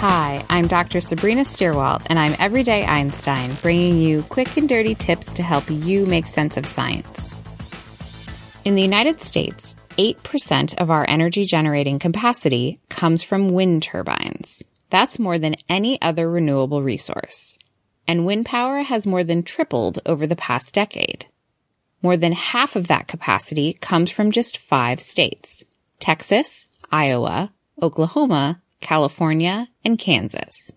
Hi, I'm Dr. Sabrina Stierwalt, and I'm Everyday Einstein, bringing you quick and dirty tips to help you make sense of science. In the United States, 8% of our energy generating capacity comes from wind turbines. That's more than any other renewable resource. And wind power has more than tripled over the past decade. More than half of that capacity comes from just five states Texas, Iowa, Oklahoma, California, and Kansas.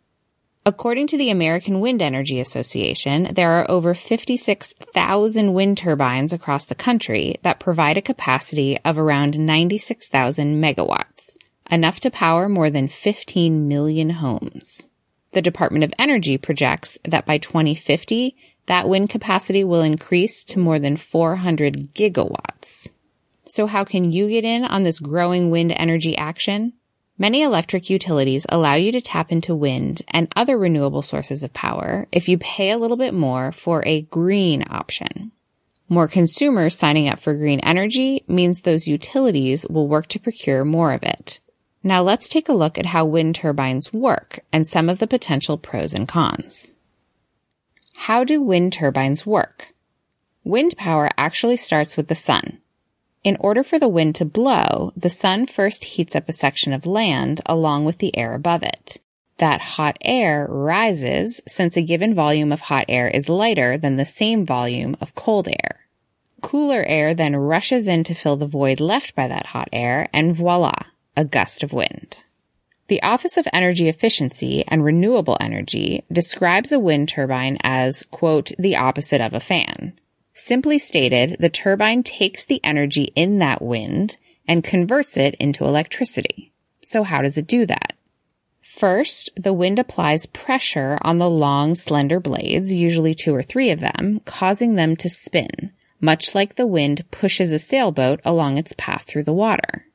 According to the American Wind Energy Association, there are over 56,000 wind turbines across the country that provide a capacity of around 96,000 megawatts, enough to power more than 15 million homes. The Department of Energy projects that by 2050, that wind capacity will increase to more than 400 gigawatts. So how can you get in on this growing wind energy action? Many electric utilities allow you to tap into wind and other renewable sources of power if you pay a little bit more for a green option. More consumers signing up for green energy means those utilities will work to procure more of it. Now let's take a look at how wind turbines work and some of the potential pros and cons. How do wind turbines work? Wind power actually starts with the sun. In order for the wind to blow, the sun first heats up a section of land along with the air above it. That hot air rises since a given volume of hot air is lighter than the same volume of cold air. Cooler air then rushes in to fill the void left by that hot air and voila, a gust of wind. The Office of Energy Efficiency and Renewable Energy describes a wind turbine as, quote, the opposite of a fan. Simply stated, the turbine takes the energy in that wind and converts it into electricity. So how does it do that? First, the wind applies pressure on the long, slender blades, usually two or three of them, causing them to spin, much like the wind pushes a sailboat along its path through the water.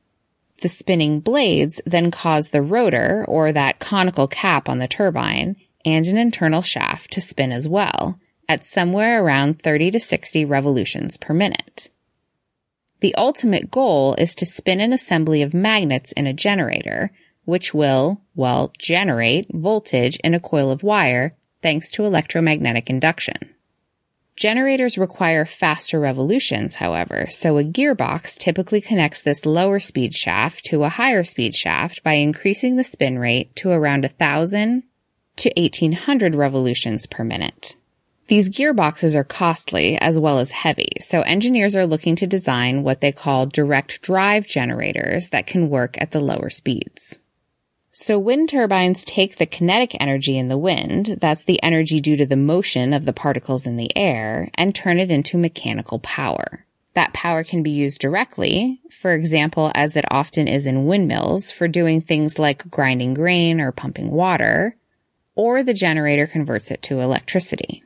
The spinning blades then cause the rotor, or that conical cap on the turbine, and an internal shaft to spin as well, at somewhere around 30 to 60 revolutions per minute. The ultimate goal is to spin an assembly of magnets in a generator, which will, well, generate voltage in a coil of wire thanks to electromagnetic induction. Generators require faster revolutions, however, so a gearbox typically connects this lower speed shaft to a higher speed shaft by increasing the spin rate to around 1000 to 1800 revolutions per minute. These gearboxes are costly as well as heavy, so engineers are looking to design what they call direct drive generators that can work at the lower speeds. So wind turbines take the kinetic energy in the wind, that's the energy due to the motion of the particles in the air, and turn it into mechanical power. That power can be used directly, for example, as it often is in windmills for doing things like grinding grain or pumping water, or the generator converts it to electricity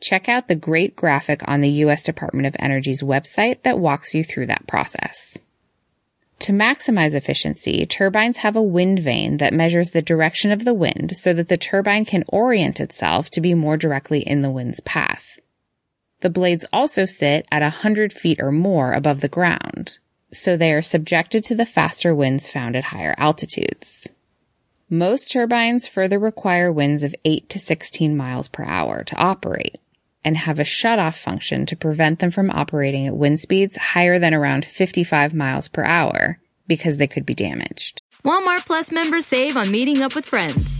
check out the great graphic on the U.S. Department of Energy's website that walks you through that process. To maximize efficiency, turbines have a wind vane that measures the direction of the wind so that the turbine can orient itself to be more directly in the wind's path. The blades also sit at a hundred feet or more above the ground, so they are subjected to the faster winds found at higher altitudes. Most turbines further require winds of 8 to 16 miles per hour to operate and have a shutoff function to prevent them from operating at wind speeds higher than around 55 miles per hour because they could be damaged. Walmart Plus members save on meeting up with friends.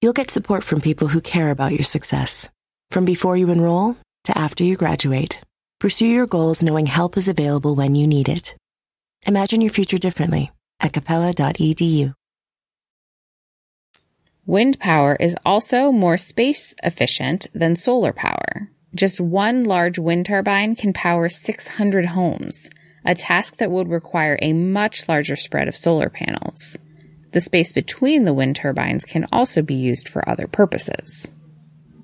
you'll get support from people who care about your success. From before you enroll to after you graduate, pursue your goals knowing help is available when you need it. Imagine your future differently at capella.edu. Wind power is also more space efficient than solar power. Just one large wind turbine can power 600 homes, a task that would require a much larger spread of solar panels. The space between the wind turbines can also be used for other purposes.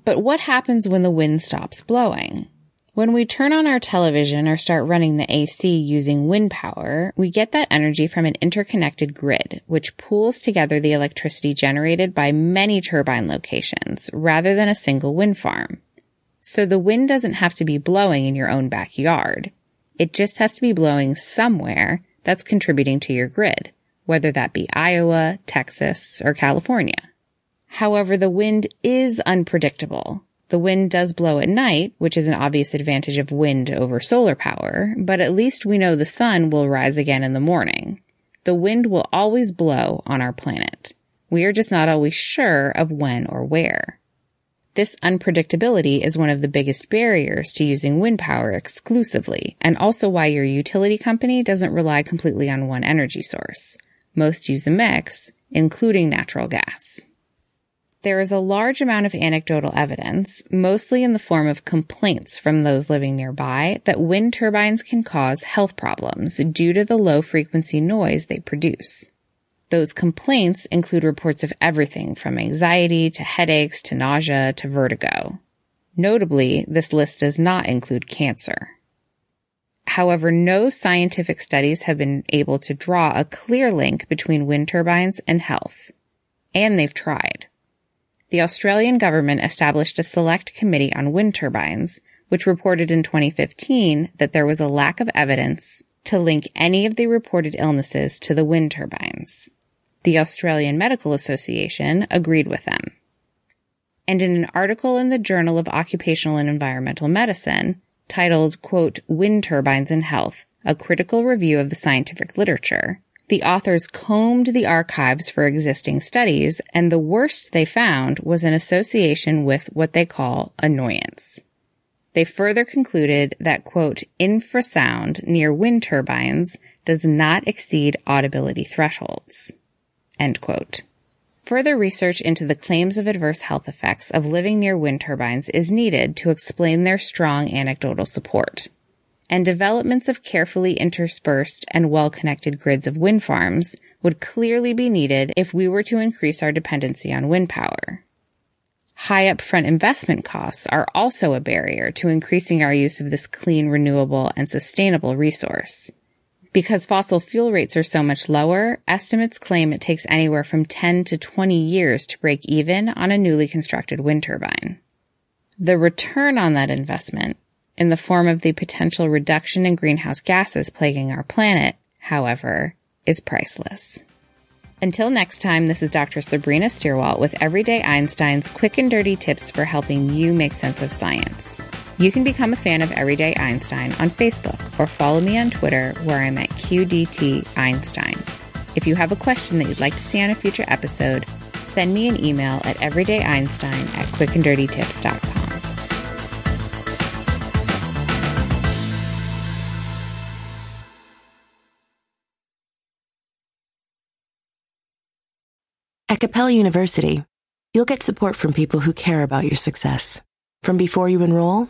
But what happens when the wind stops blowing? When we turn on our television or start running the AC using wind power, we get that energy from an interconnected grid, which pools together the electricity generated by many turbine locations rather than a single wind farm. So the wind doesn't have to be blowing in your own backyard. It just has to be blowing somewhere that's contributing to your grid, whether that be Iowa, Texas, or California. However, the wind is unpredictable the wind does blow at night, which is an obvious advantage of wind over solar power, but at least we know the sun will rise again in the morning. The wind will always blow on our planet. We are just not always sure of when or where. This unpredictability is one of the biggest barriers to using wind power exclusively, and also why your utility company doesn't rely completely on one energy source. Most use a mix, including natural gas. There is a large amount of anecdotal evidence, mostly in the form of complaints from those living nearby, that wind turbines can cause health problems due to the low frequency noise they produce. Those complaints include reports of everything from anxiety to headaches to nausea to vertigo. Notably, this list does not include cancer. However, no scientific studies have been able to draw a clear link between wind turbines and health. And they've tried the Australian government established a select committee on wind turbines, which reported in 2015 that there was a lack of evidence to link any of the reported illnesses to the wind turbines. The Australian Medical Association agreed with them. And in an article in the Journal of Occupational and Environmental Medicine titled, quote, Wind Turbines and Health, a critical review of the scientific literature, the authors combed the archives for existing studies, and the worst they found was an association with what they call annoyance. They further concluded that, quote, infrasound near wind turbines does not exceed audibility thresholds, end quote. Further research into the claims of adverse health effects of living near wind turbines is needed to explain their strong anecdotal support and developments of carefully interspersed and well-connected grids of wind farms would clearly be needed if we were to increase our dependency on wind power. High upfront investment costs are also a barrier to increasing our use of this clean, renewable, and sustainable resource. Because fossil fuel rates are so much lower, estimates claim it takes anywhere from 10 to 20 years to break even on a newly constructed wind turbine. The return on that investment in the form of the potential reduction in greenhouse gases plaguing our planet, however, is priceless. Until next time, this is Dr. Sabrina Stierwalt with Everyday Einstein's quick and dirty tips for helping you make sense of science. You can become a fan of Everyday Einstein on Facebook or follow me on Twitter where I'm at QDT Einstein. If you have a question that you'd like to see on a future episode, send me an email at everydayeinstein at quickanddirtytips.com. At Capella University, you'll get support from people who care about your success. From before you enroll